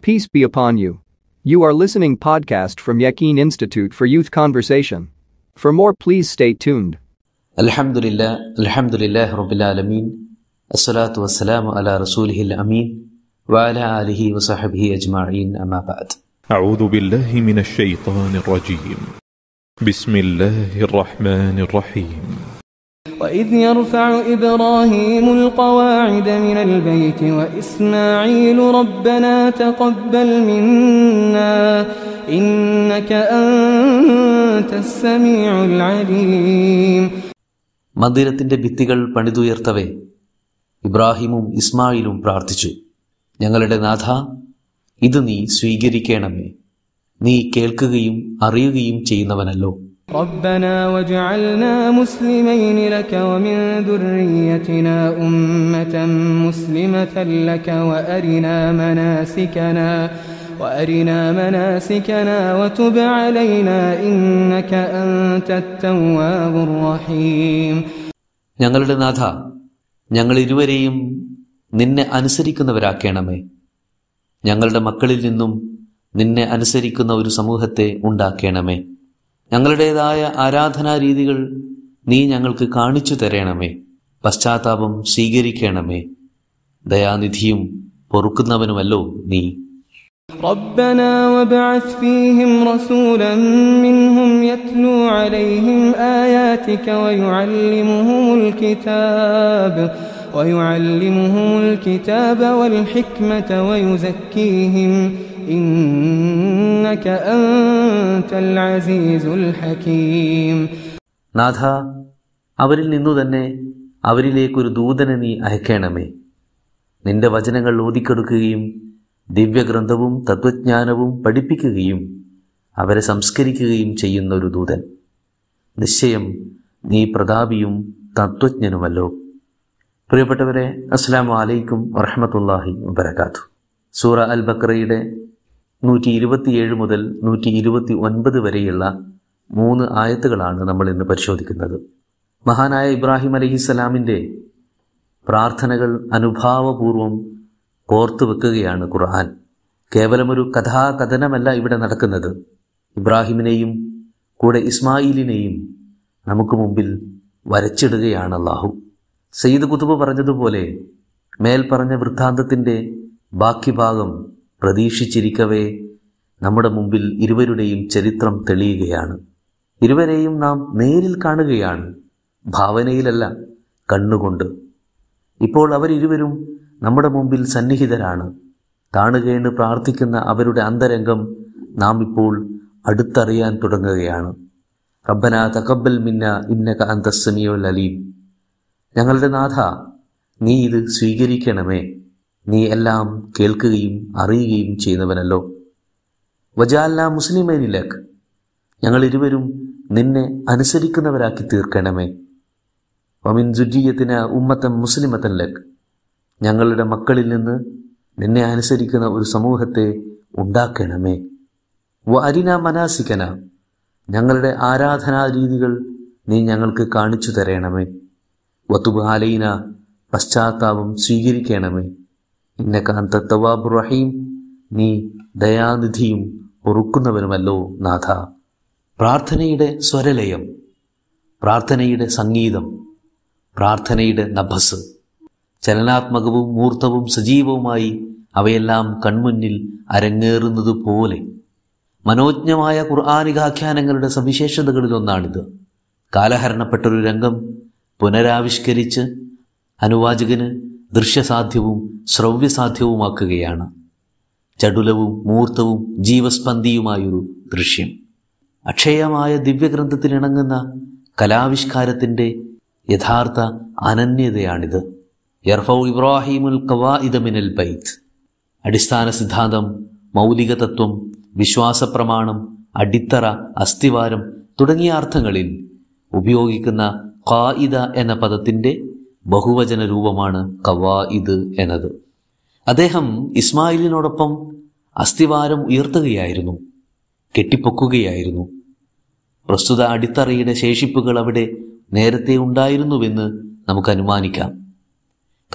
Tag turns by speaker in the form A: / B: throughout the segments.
A: Peace be upon you. You are listening podcast from Yakeen Institute for Youth Conversation. For more please stay tuned.
B: الحمد لله الحمد لله رب العالمين الصلاة والسلام على رسوله الأمين وعلى آله وصحبه أجمعين أما بعد
C: أعوذ بالله من الشيطان الرجيم بسم الله الرحمن الرحيم
D: وإذ يرفع إبراهيم القواعد من البيت وإسماعيل ربنا تقبل منا إنك أنت السميع العليم
B: മന്ദിരത്തിന്റെ ഭിത്തികൾ പണിതുയർത്തവേ ഇബ്രാഹിമും ഇസ്മായിലും പ്രാർത്ഥിച്ചു ഞങ്ങളുടെ നാഥ ഇത് നീ സ്വീകരിക്കണമേ നീ കേൾക്കുകയും അറിയുകയും ചെയ്യുന്നവനല്ലോ
D: ربنا واجعلنا مسلمين لك ومن ذريتنا أمة مسلمة لك وأرنا مناسكنا وأرنا مناسكنا وتب علينا إنك أنت التواب الرحيم
B: ഞങ്ങളുടെ നാഥ ഞങ്ങൾ ഇരുവരെയും നിന്നെ അനുസരിക്കുന്നവരാക്കണമേ ഞങ്ങളുടെ മക്കളിൽ നിന്നും നിന്നെ അനുസരിക്കുന്ന ഒരു സമൂഹത്തെ ഉണ്ടാക്കണമേ ഞങ്ങളുടേതായ ആരാധനാ രീതികൾ നീ ഞങ്ങൾക്ക് കാണിച്ചു തരണമേ പശ്ചാത്താപം സ്വീകരിക്കണമേ ദയാനിധിയും പൊറുക്കുന്നവനുമല്ലോ നീ
D: ربنا وابعث فيهم رسولا منهم يتلو عليهم آياتك ويعلمهم الكتاب ويعلمهم الكتاب والحكمة ويزكيهم إنك أنت العزيز الحكيم
B: നാഥ അവരിൽ നിന്നു തന്നെ അവരിലേക്കൊരു ദൂതനെ നീ അയക്കണമേ നിന്റെ വചനങ്ങൾ ഓതിക്കെടുക്കുകയും ദിവ്യഗ്രന്ഥവും തത്വജ്ഞാനവും പഠിപ്പിക്കുകയും അവരെ സംസ്കരിക്കുകയും ചെയ്യുന്ന ഒരു ദൂതൻ നിശ്ചയം നീ പ്രതാപിയും തത്വജ്ഞനുമല്ലോ പ്രിയപ്പെട്ടവരെ അസ്സാം വലൈക്കും വറഹമത്തല്ലാഹി വബർക്കാത്തു സൂറ അൽ ബക്രയുടെ നൂറ്റി ഇരുപത്തിയേഴ് മുതൽ നൂറ്റി ഇരുപത്തി ഒൻപത് വരെയുള്ള മൂന്ന് ആയത്തുകളാണ് നമ്മൾ ഇന്ന് പരിശോധിക്കുന്നത്. മഹാനായ ഇബ്രാഹിം അലഹിസ്സലാമിന്റെ പ്രാർത്ഥനകൾ അനുഭാവപൂർവം കോർത്തു വെക്കുകയാണ് ഖുർആൻ. കേവലമൊരു കഥാകഥനമല്ല ഇവിടെ നടക്കുന്നത്. ഇബ്രാഹിമിനെയും കൂടെ ഇസ്മായിലിനെയും നമുക്ക് മുമ്പിൽ വരച്ചിടുകയാണ് അള്ളാഹു സയ്യിദ് കുത്തുബ് പറഞ്ഞതുപോലെ മേൽ പറഞ്ഞ വൃത്താന്തത്തിന്റെ ബാക്കി ഭാഗം പ്രതീക്ഷിച്ചിരിക്കവേ നമ്മുടെ മുമ്പിൽ ഇരുവരുടെയും ചരിത്രം തെളിയുകയാണ്. ഇരുവരെയും നാം നേരിൽ കാണുകയാണ് ഭാവനയിലല്ല കണ്ണുകൊണ്ട്. ഇപ്പോൾ അവരിരുവരും നമ്മുടെ മുമ്പിൽ സന്നിഹിതരാണ്. താണുകേണ് പ്രാർത്ഥിക്കുന്ന അവരുടെ അന്തരംഗം നാം ഇപ്പോൾ അടുത്തറിയാൻ തുടങ്ങുകയാണ്. റബ്ബന തകബൽ മിന്ന ഇന്നക കാന്തസ്സമിയോ ലലീം ഞങ്ങളുടെ നാഥ നീ ഇത് സ്വീകരിക്കണമേ. നീ എല്ലാം കേൾക്കുകയും അറിയുകയും ചെയ്യുന്നവനല്ലോ വജാല്ല മുസ്ലിമേനിലേക്ക് ഞങ്ങൾ ഇരുവരും നിന്നെ അനുസരിക്കുന്നവരാക്കി തീർക്കണമേ. വമിൻ ജുജീയത്തിന് ഉമ്മത്തൻ മുസ്ലിമത്തൻ ലക് ഞങ്ങളുടെ മക്കളിൽ നിന്ന് നിന്നെ അനുസരിക്കുന്ന ഒരു സമൂഹത്തെ ഉണ്ടാക്കണമേ. വ അരിന മനാസിക്കന ഞങ്ങളുടെ ആരാധനാ രീതികൾ നീ ഞങ്ങൾക്ക് കാണിച്ചു തരണമേ. വത്തുബ് അലൈന പശ്ചാത്താപം സ്വീകരിക്കണമേ. ഇന്നക്കാന്ത തവാബു റഹീം. നീ ദയാനിധിയും പൊറുക്കുന്നവനുമല്ലോ നാഥ. പ്രാർത്ഥനയുടെ സ്വരലയം. പ്രാർത്ഥനയുടെ സംഗീതം. പ്രാർത്ഥനയുടെ നഭസ്. ചലനാത്മകവും മൂർത്തവും സജീവവുമായി അവയെല്ലാം കൺമുന്നിൽ അരങ്ങേറുന്നത് പോലെ. മനോജ്ഞമായ ഖുർആാനികാഖ്യാനങ്ങളുടെ സവിശേഷതകളിലൊന്നാണിത്. കാലഹരണപ്പെട്ടൊരു രംഗം പുനരാവിഷ്കരിച്ച് അനുവാചകന് ദൃശ്യസാധ്യവും ശ്രവ്യസാധ്യവുമാക്കുകയാണ്. ചടുലവും മൂർത്തവും ജീവസ്പന്ദിയുമായൊരു ദൃശ്യം. അക്ഷയമായ ദിവ്യഗ്രന്ഥത്തിനിണങ്ങുന്ന കലാവിഷ്കാരത്തിന്റെ യഥാർത്ഥ അനന്യതയാണിത്. യർഫൌ ഇബ്രാഹിമുൽ കവാഇദമിനൽ ബൈത്ത്. അടിസ്ഥാന സിദ്ധാന്തം മൗലിക തത്വം വിശ്വാസപ്രമാണം അടിത്തറ അസ്ഥിവാരം തുടങ്ങിയ അർത്ഥങ്ങളിൽ ഉപയോഗിക്കുന്ന ഖായിദ എന്ന പദത്തിന്റെ ബഹുവചന രൂപമാണ് കവായിദ് എന്നത്. അദ്ദേഹം ഇസ്മായിലിനോടൊപ്പം അസ്ഥിവാരം ഉയർത്തുകയായിരുന്നു കെട്ടിപ്പൊക്കുകയായിരുന്നു. പ്രസ്തുത അടിത്തറയുടെ ശേഷിപ്പുകൾ അവിടെ നേരത്തെ ഉണ്ടായിരുന്നുവെന്ന് നമുക്ക് അനുമാനിക്കാം.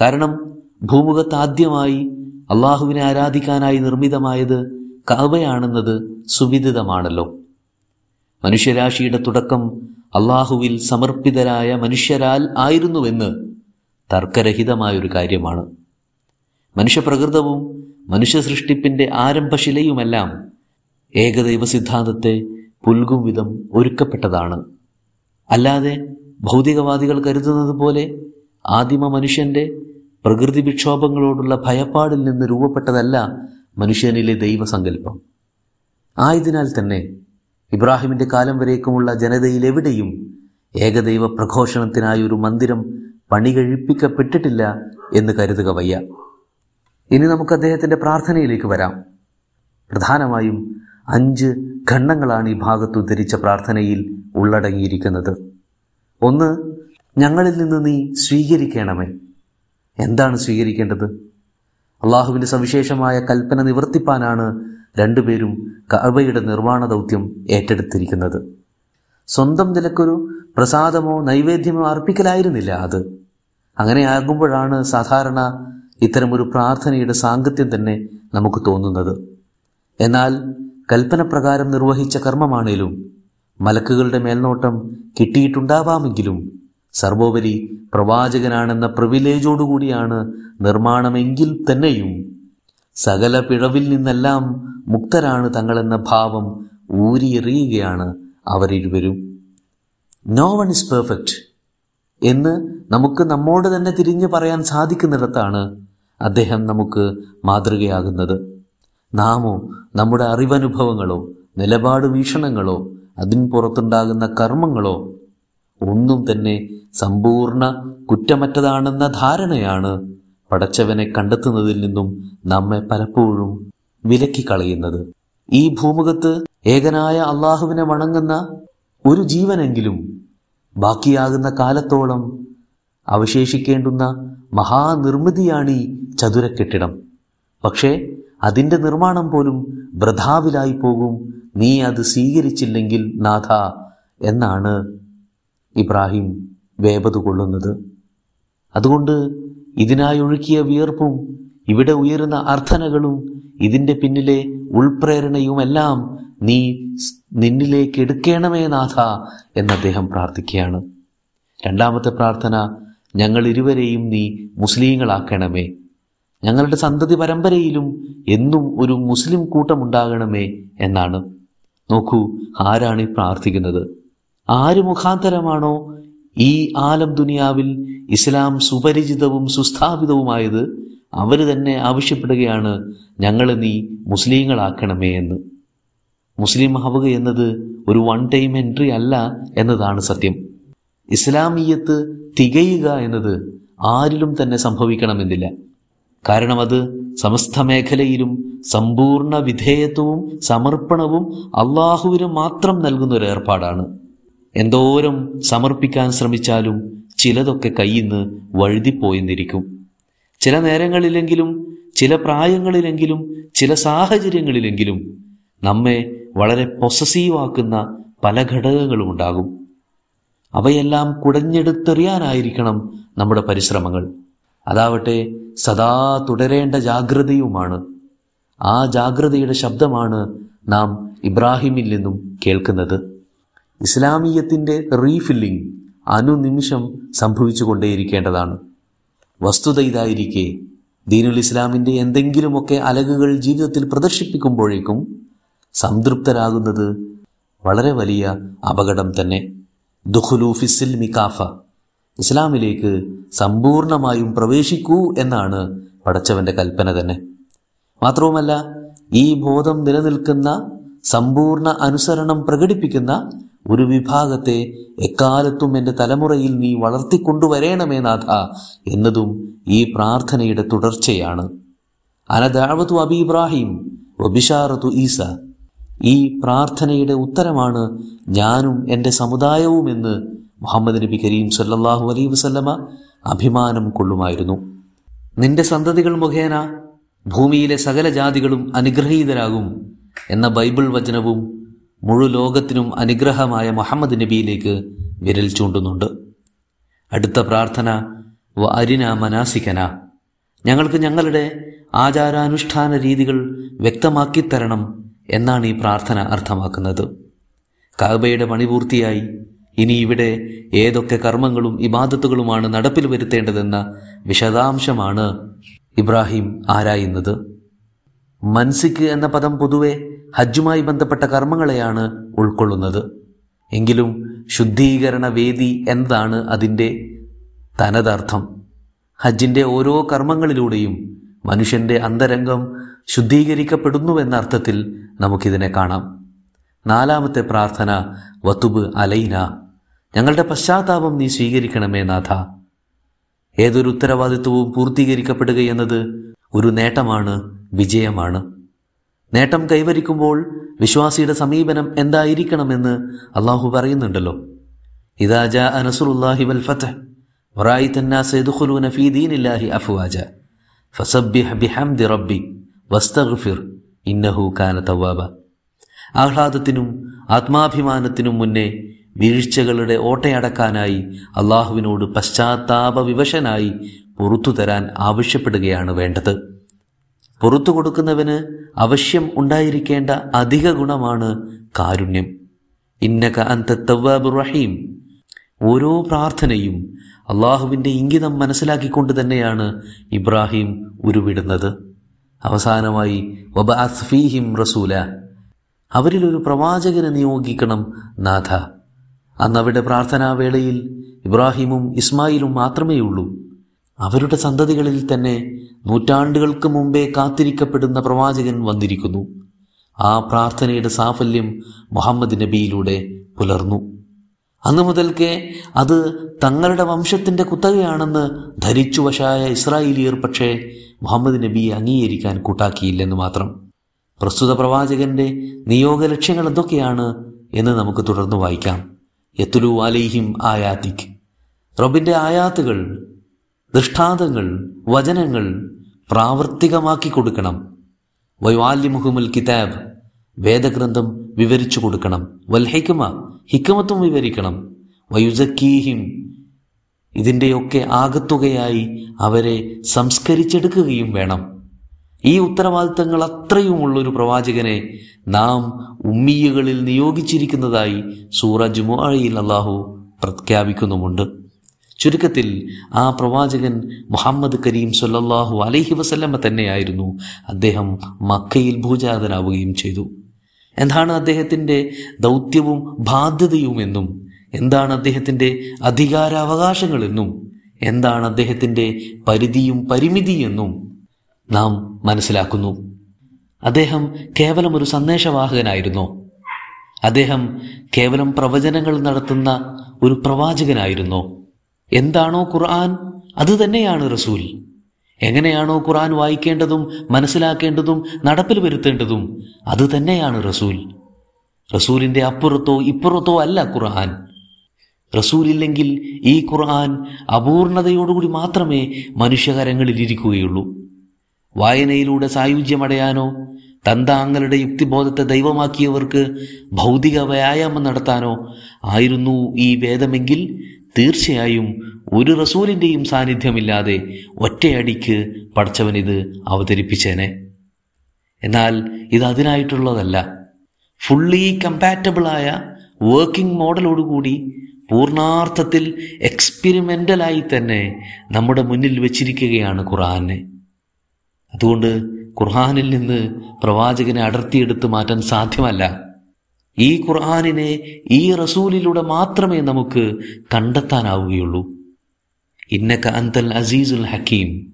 B: കാരണം ഭൂമുഖത്ത് ആദ്യമായി അള്ളാഹുവിനെ ആരാധിക്കാനായി നിർമ്മിതമായത് കഅബയാണെന്നത് സുവിദിതമാണല്ലോ. മനുഷ്യരാശിയുടെ തുടക്കം അള്ളാഹുവിൽ സമർപ്പിതരായ മനുഷ്യരാൽ ആയിരുന്നുവെന്ന് തർക്കരഹിതമായൊരു കാര്യമാണ്. മനുഷ്യപ്രകൃതവും മനുഷ്യ സൃഷ്ടിപ്പിന്റെ ആരംഭശിലയുമെല്ലാം ഏകദൈവ സിദ്ധാന്തത്തെ പുൽകും വിധം ഒരുക്കപ്പെട്ടതാണ്. അല്ലാതെ ഭൗതികവാദികൾ കരുതുന്നത് പോലെ ആദിമ മനുഷ്യന്റെ പ്രകൃതി വിക്ഷോഭങ്ങളോടുള്ള ഭയപ്പാടിൽ നിന്ന് രൂപപ്പെട്ടതല്ല മനുഷ്യനിലെ ദൈവസങ്കല്പം. ആയതിനാൽ തന്നെ ഇബ്രാഹിമിന്റെ കാലം വരേക്കുമുള്ള ജനതയിലെവിടെയും ഏകദൈവ പ്രഘോഷണത്തിനായി ഒരു മന്ദിരം പണി കഴിപ്പിക്കപ്പെട്ടിട്ടില്ല എന്ന് കരുതുക വയ്യ. ഇനി നമുക്ക് അദ്ദേഹത്തിന്റെ പ്രാർത്ഥനയിലേക്ക് വരാം. പ്രധാനമായും അഞ്ച് ഖണ്ഡങ്ങളാണ് ഈ ഭാഗത്ത് ഉദ്ധരിച്ച പ്രാർത്ഥനയിൽ ഉള്ളടങ്ങിയിരിക്കുന്നത്. ഒന്ന് ഞങ്ങളിൽ നിന്ന് നീ സ്വീകരിക്കണമേ. എന്താണ് സ്വീകരിക്കേണ്ടത്? അള്ളാഹുവിന്റെ സവിശേഷമായ കൽപ്പന നിവർത്തിപ്പാനാണ് രണ്ടുപേരും കഅബയുടെ നിർമ്മാണ ദൗത്യം ഏറ്റെടുത്തിരിക്കുന്നത്. സ്വന്തം നിലക്കൊരു പ്രസാദമോ നൈവേദ്യമോ അർപ്പിക്കലായിരുന്നില്ല അത്. അങ്ങനെയാകുമ്പോഴാണ് സാധാരണ ഇത്തരമൊരു പ്രാർത്ഥനയുടെ സാങ്കത്യം തന്നെ നമുക്ക് തോന്നുന്നത്. എന്നാൽ കൽപ്പന പ്രകാരം നിർവഹിച്ച കർമ്മമാണേലും മലക്കുകളുടെ മേൽനോട്ടം കിട്ടിയിട്ടുണ്ടാവാമെങ്കിലും സർവോപരി പ്രവാചകനാണെന്ന പ്രിവിലേജോടുകൂടിയാണ് നിർമ്മാണമെങ്കിൽ തന്നെയും സകല പിഴവിൽ നിന്നെല്ലാം മുക്തരാണ് തങ്ങളെന്ന ഭാവം ഊരിയെറിയുകയാണ് അവരിരുവരും. നോ വൺ ഇസ് പെർഫെക്റ്റ് എന്ന് നമുക്ക് നമ്മോട് തന്നെ തിരിഞ്ഞു പറയാൻ സാധിക്കുന്നിടത്താണ് അദ്ദേഹം നമുക്ക് മാതൃകയാകുന്നത്. നാമോ നമ്മുടെ അറിവനുഭവങ്ങളോ നിലപാട് വീക്ഷണങ്ങളോ അതിന് പുറത്തുണ്ടാകുന്ന കർമ്മങ്ങളോ ഒന്നും തന്നെ സമ്പൂർണ കുറ്റമറ്റതാണെന്ന ധാരണയാണ് പടച്ചവനെ കണ്ടെത്തുന്നതിൽ നിന്നും നമ്മെ പലപ്പോഴും വിലക്കിക്കളയുന്നത്. ഈ ഭൂമുഖത്ത് ഏകനായ അള്ളാഹുവിനെ വണങ്ങുന്ന ഒരു ജീവനെങ്കിലും ബാക്കിയാകുന്ന കാലത്തോളം അവശേഷിക്കേണ്ടുന്ന മഹാനിർമ്മിതിയാണ് ഈ ചതുരക്കെട്ടിടം. പക്ഷേ അതിന്റെ നിർമ്മാണം പോലും വൃഥാവിലായി പോകും. നീ അത് സ്വീകരിച്ചില്ലെങ്കിൽ നാഥ എന്നാണ് ഇബ്രാഹിം വേപത് കൊള്ളുന്നത്. അതുകൊണ്ട് ഇതിനായി ഒഴുക്കിയ വിയർപ്പും ഇവിടെ ഉയരുന്ന അർത്ഥനകളും ഇതിന്റെ പിന്നിലെ ഉൾപ്രേരണയുമെല്ലാം നീ നിന്നിലേക്ക് എടുക്കണമേ നാഥ എന്ന് അദ്ദേഹം പ്രാർത്ഥിക്കുകയാണ്. രണ്ടാമത്തെ പ്രാർത്ഥന ഞങ്ങൾ ഇരുവരെയും നീ മുസ്ലിങ്ങളാക്കണമേ. ഞങ്ങളുടെ സന്തതി പരമ്പരയിലും എന്നും ഒരു മുസ്ലിം കൂട്ടമുണ്ടാകണമേ എന്നാണ്. നോക്കൂ ആരാണ് ഈ പ്രാർത്ഥിക്കുന്നത്. ആര് മുഖാന്തരമാണോ ഈ ആലം ദുനിയാവിൽ ഇസ്ലാം സുപരിചിതവും സുസ്ഥാപിതവുമായത്? അവർ തന്നെ ആവശ്യപ്പെടുകയാണ് ഞങ്ങൾ നീ മുസ്ലിങ്ങളാക്കണമേ എന്ന്. മുസ്ലിം ആവുക എന്നത് ഒരു വൺ ടൈം എൻട്രി അല്ല എന്നതാണ് സത്യം. ഇസ്ലാമീയത്ത് തികയുക എന്നത് ആരിലും തന്നെ സംഭവിക്കണമെന്നില്ല. കാരണം അത് സമസ്ത മേഖലയിലും സമ്പൂർണ വിധേയത്വവും സമർപ്പണവും അള്ളാഹുവിന് മാത്രം നൽകുന്ന ഒരു ഏർപ്പാടാണ്. എന്തോരം സമർപ്പിക്കാൻ ശ്രമിച്ചാലും ചിലതൊക്കെ കയ്യിന്ന് വഴുതിപ്പോയെന്നിരിക്കും. ചില നേരങ്ങളിലെങ്കിലും ചില പ്രായങ്ങളിലെങ്കിലും ചില സാഹചര്യങ്ങളിലെങ്കിലും നമ്മെ വളരെ പൊസസീവാക്കുന്ന പല ഘടകങ്ങളും ഉണ്ടാകും. അവയെല്ലാം കുടഞ്ഞെടുത്തെറിയാനായിരിക്കണം നമ്മുടെ പരിശ്രമങ്ങൾ. അതാവട്ടെ സദാ തുടരേണ്ട ജാഗ്രതയുമാണ്. ആ ജാഗ്രതയുടെ ശബ്ദമാണ് നാം ഇബ്രാഹിമിൽ നിന്നും കേൾക്കുന്നത്. ഇസ്ലാമീയത്തിന്റെ റീഫില്ലിംഗ് അനുനിമിഷം സംഭവിച്ചുകൊണ്ടേയിരിക്കേണ്ടതാണ്. വസ്തുത ഇതായിരിക്കെ. ദീനുൽ ഇസ്ലാമിന്റെ എന്തെങ്കിലുമൊക്കെ അലകുകൾ ജീവിതത്തിൽ പ്രദർശിപ്പിക്കുമ്പോഴേക്കും സംതൃപ്തരാകുന്നത് വളരെ വലിയ അപകടം തന്നെ. ദുഹുലൂഫിസിൽ മികാഫ ഇസ്ലാമിലേക്ക് സമ്പൂർണമായും പ്രവേശിക്കൂ എന്നാണ് പടച്ചവന്റെ കൽപ്പന തന്നെ. മാത്രവുമല്ല ഈ ബോധം നിലനിൽക്കുന്ന സമ്പൂർണ അനുസരണം പ്രകടിപ്പിക്കുന്ന ഒരു വിഭാഗത്തെ എക്കാലത്തും എന്റെ തലമുറയിൽ നീ വളർത്തിക്കൊണ്ടുവരേണമേ നാഥ എന്നതും ഈ പ്രാർത്ഥനയുടെ തുടർച്ചയാണ്. അനദാവത്തു അബി ഇബ്രാഹിം ഒബിഷാറത്തു ഈസ. ഈ പ്രാർത്ഥനയുടെ ഉത്തരമാണ് ഞാനും എന്റെ സമുദായവും എന്ന് മുഹമ്മദ് നബി കരീം സല്ലാഹു അലൈ വസല്ലമ അഭിമാനം കൊള്ളുമായിരുന്നു. നിന്റെ സന്തതികൾ മുഖേന ഭൂമിയിലെ സകല ജാതികളും അനുഗ്രഹീതരാകും. എന്ന ബൈബിൾ വചനവും മുഴു ലോകത്തിനും അനുഗ്രഹമായ മുഹമ്മദ് നബിയിലേക്ക് വിരൽ ചൂണ്ടുന്നുണ്ട്. അടുത്ത പ്രാർത്ഥന വ അരിന മനാസിക്കന ഞങ്ങൾക്ക് ഞങ്ങളുടെ ആചാരാനുഷ്ഠാന രീതികൾ വ്യക്തമാക്കി തരണം എന്നാണ് ഈ പ്രാർത്ഥന അർത്ഥമാക്കുന്നത്. കാബയുടെ പണി പൂർത്തിയായി. ഇനി ഇവിടെ ഏതൊക്കെ കർമ്മങ്ങളും ഇബാദത്തുകളുമാണ് നടപ്പിൽ വരുത്തേണ്ടതെന്ന വിശദാംശമാണ് ഇബ്രാഹിം ആരായുന്നത്. മൻസിക്ക് എന്ന പദം പൊതുവെ ഹജ്ജുമായി ബന്ധപ്പെട്ട കർമ്മങ്ങളെയാണ് ഉൾക്കൊള്ളുന്നത്. എങ്കിലും ശുദ്ധീകരണ വേദി എന്നതാണ് അതിന്റെ തനതർത്ഥം. ഹജ്ജിന്റെ ഓരോ കർമ്മങ്ങളിലൂടെയും മനുഷ്യന്റെ അന്തരംഗം ശുദ്ധീകരിക്കപ്പെടുന്നുവെന്ന അർത്ഥത്തിൽ നമുക്കിതിനെ കാണാം. നാലാമത്തെ പ്രാർത്ഥന വത്തുബ് അലൈന ഞങ്ങളുടെ പശ്ചാത്താപം നീ സ്വീകരിക്കണമേ നാഥ ഏതൊരു ഉത്തരവാദിത്വവും പൂർത്തീകരിക്കപ്പെടുകയെന്നത് ഒരു നേട്ടമാണ് വിജയമാണ്. നേട്ടം കൈവരിക്കുമ്പോൾ വിശ്വാസിയുടെ സമീപനം എന്തായിരിക്കണമെന്ന് അള്ളാഹു പറയുന്നുണ്ടല്ലോ. ഇതാ ജാ അനസുറുല്ലാഹി വൽ ഫത്ത് വറായി തന്നാസുലൂന ഫീ ദീനില്ലാഹി അഫ്വാജ ഫസബ്ബിഹ് ബിഹംദി റബ്ബി വസ്തഗ്ഫിർ ഇന്നഹു കാന തവാബ ആഹ്ലാദത്തിനും ആത്മാഭിമാനത്തിനും മുന്നേ വീഴ്ചകളുടെ ഓട്ടയടക്കാനായി അള്ളാഹുവിനോട് പശ്ചാത്താപ വിവശനായി പുറത്തു തരാൻ ആവശ്യപ്പെടുകയാണ് വേണ്ടത്. പുറത്തു കൊടുക്കുന്നവന് അവശ്യം ഉണ്ടായിരിക്കേണ്ട അധിക ഗുണമാണ് കാരുണ്യം. ഇന്നക അന്ത റഹീം. ഓരോ പ്രാർത്ഥനയും അള്ളാഹുവിന്റെ ഇംഗിതം മനസ്സിലാക്കിക്കൊണ്ട് തന്നെയാണ് ഇബ്രാഹിം ഉരുവിടുന്നത്. അവസാനമായി വബ അസ്ഫീഹിം റസൂല. അവരിലൊരു പ്രവാചകനെ നിയോഗിക്കണം നാഥ. അന്ന് അവിടെ പ്രാർത്ഥനാവേളയിൽ ഇബ്രാഹിമും ഇസ്മായിലും മാത്രമേ ഉള്ളൂ അവരുടെ സന്തതികളിൽ തന്നെ നൂറ്റാണ്ടുകൾക്ക് മുമ്പേ കാത്തിരിക്കപ്പെടുന്ന പ്രവാചകൻ വന്നിരിക്കുന്നു. ആ പ്രാർത്ഥനയുടെ സാഫല്യം മുഹമ്മദ് നബിയിലൂടെ പുലർന്നു. അന്നു മുതൽക്കേ അത് തങ്ങളുടെ വംശത്തിന്റെ കുത്തകയാണെന്ന് ധരിച്ചു വശായ ഇസ്രായേലിയർ പക്ഷേ മുഹമ്മദ് നബിയെ അംഗീകരിക്കാൻ കൂട്ടാക്കിയില്ലെന്ന് മാത്രം. പ്രസ്തുത പ്രവാചകന്റെ നിയോഗ ലക്ഷ്യങ്ങൾ എന്തൊക്കെയാണ് എന്ന് നമുക്ക് തുടർന്ന് വായിക്കാം. യത്തുലു അലൈഹിം ആയാത്തിക്ക് റബ്ബിന്റെ ആയാത്തുകൾ ദൃഷ്ടാന്തങ്ങൾ വചനങ്ങൾ പ്രാവർത്തികമാക്കി കൊടുക്കണം. വൈവാല്യ മുഹമ്മൽ കിതാബ് വേദഗ്രന്ഥം വിവരിച്ചു കൊടുക്കണം. വൽ ഹിക്കമത്വം വിവരിക്കണം. വയുസക്കീഹിം ഇതിന്റെയൊക്കെ ആകത്തുകയായി അവരെ സംസ്കരിച്ചെടുക്കുകയും വേണം. ഈ ഉത്തരവാദിത്തങ്ങൾ അത്രയുമുള്ളൊരു പ്രവാചകനെ നാം ഉമ്മിയകളിൽ നിയോഗിച്ചിരിക്കുന്നതായി സൂറജ് മുഅയിൽ അള്ളാഹു പ്രഖ്യാപിക്കുന്നുമുണ്ട്. ചുരുക്കത്തിൽ ആ പ്രവാചകൻ മുഹമ്മദ് കരീം സൊല്ലാഹു അലൈഹി വസല്ലമ്മ തന്നെയായിരുന്നു അദ്ദേഹം മക്കയിൽ ഭൂജാതനാവുകയും ചെയ്തു. എന്താണ് അദ്ദേഹത്തിന്റെ ദൗത്യവും ബാധ്യതയും എന്നും എന്താണ് അദ്ദേഹത്തിന്റെ അധികാരാവകാശങ്ങളെന്നും എന്താണ് അദ്ദേഹത്തിന്റെ പരിധിയും പരിമിതിയെന്നും നാം മനസ്സിലാക്കുന്നു. അദ്ദേഹം കേവലം ഒരു സന്ദേശവാഹകനായിരുന്നു. അദ്ദേഹം കേവലം പ്രവചനങ്ങൾ നടത്തുന്ന ഒരു പ്രവാചകനായിരുന്നു. എന്താണോ ഖുർആൻ അത് തന്നെയാണ് റസൂൽ. എങ്ങനെയാണോ ഖുർആൻ വായിക്കേണ്ടതും മനസ്സിലാക്കേണ്ടതും നടപ്പിൽ വരുത്തേണ്ടതും അത് തന്നെയാണ് റസൂൽ. റസൂലിന്റെ അപ്പുറത്തോ ഇപ്പുറത്തോ അല്ല ഖുർആൻ. റസൂലില്ലെങ്കിൽ ഈ ഖുർആൻ അപൂർണതയോടുകൂടി മാത്രമേ മനുഷ്യകരങ്ങളിൽ ഇരിക്കുകയുള്ളൂ. വായനയിലൂടെ സായുജ്യമടയാനോ തന്താങ്ങളുടെ യുക്തിബോധത്തെ ദൈവമാക്കിയവർക്ക് ഭൗതിക വ്യായാമം നടത്താനോ ആയിരുന്നു ഈ വേദമെങ്കിൽ തീർച്ചയായും ഒരു റസൂലിന്റെയും സാന്നിധ്യമില്ലാതെ ഒറ്റയടിക്ക് പഠിച്ചവൻ ഇത് അവതരിപ്പിച്ചേനെ. എന്നാൽ ഇത് അതിനായിട്ടുള്ളതല്ല. ഫുള്ളി കമ്പാറ്റബിളായ വർക്കിംഗ് മോഡലോടുകൂടി പൂർണാർത്ഥത്തിൽ എക്സ്പെരിമെന്റലായി തന്നെ നമ്മുടെ മുന്നിൽ വച്ചിരിക്കുകയാണ് ഖുർആനെ അതുകൊണ്ട് ഖുർഹാനിൽ നിന്ന് പ്രവാചകനെ അടർത്തിയെടുത്ത് മാറ്റാൻ സാധ്യമല്ല. ഈ ഖുർഹാനിനെ ഈ റസൂലിലൂടെ മാത്രമേ നമുക്ക് കണ്ടെത്താനാവുകയുള്ളൂ. ഇന്നക്ക അന്തൽ അസീസുൽ ഹക്കീം.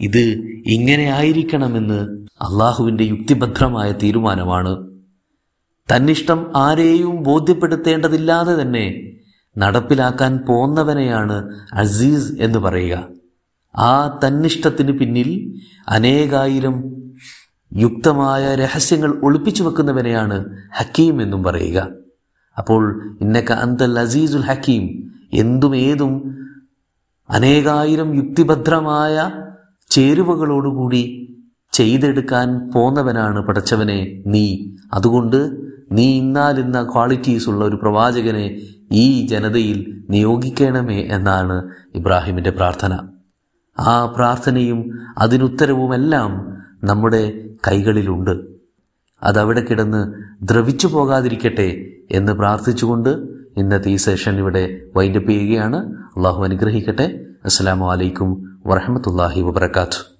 B: ഇത് ഇങ്ങനെ ആയിരിക്കണമെന്ന് അള്ളാഹുവിന്റെ യുക്തിഭദ്രമായ തീരുമാനമാണ്. തന്നിഷ്ടം ആരെയും ബോധ്യപ്പെടുത്തേണ്ടതില്ലാതെ തന്നെ നടപ്പിലാക്കാൻ പോന്നവനെയാണ് അസീസ് എന്ന് പറയുക. ആ തന്നിഷ്ടത്തിന് പിന്നിൽ അനേകായിരം യുക്തമായ രഹസ്യങ്ങൾ ഒളിപ്പിച്ചു വെക്കുന്നവനെയാണ് ഹക്കീം എന്നും പറയുക. അപ്പോൾ ഇന്നക്ക അന്തൽ അസീസുൽ ഹക്കീം എന്തും ഏതും അനേകായിരം യുക്തിഭദ്രമായ ചേരുവകളോടുകൂടി ചെയ്തെടുക്കാൻ പോന്നവനാണ് പടച്ചവനെ നീ. അതുകൊണ്ട് നീ ഇന്നാലിന്ന ക്വാളിറ്റീസ് ഉള്ള ഒരു പ്രവാചകനെ ഈ ജനതയിൽ നിയോഗിക്കണമേ എന്നാണ് ഇബ്രാഹിമിന്റെ പ്രാർത്ഥന. ആ പ്രാർത്ഥനയും അതിനുത്തരവുമെല്ലാം നമ്മുടെ കൈകളിലുണ്ട്. അതവിടെ കിടന്ന് ദ്രവിച്ചു പോകാതിരിക്കട്ടെ എന്ന് പ്രാർത്ഥിച്ചുകൊണ്ട് ഇന്നത്തെ ഈ സെഷൻ ഇവിടെ വൈൻഡപ്പ് ചെയ്യുകയാണ്. അള്ളാഹു അനുഗ്രഹിക്കട്ടെ. അസ്സാം വലൈക്കും വറഹമത്തല്ലാഹി വബർക്കാത്തു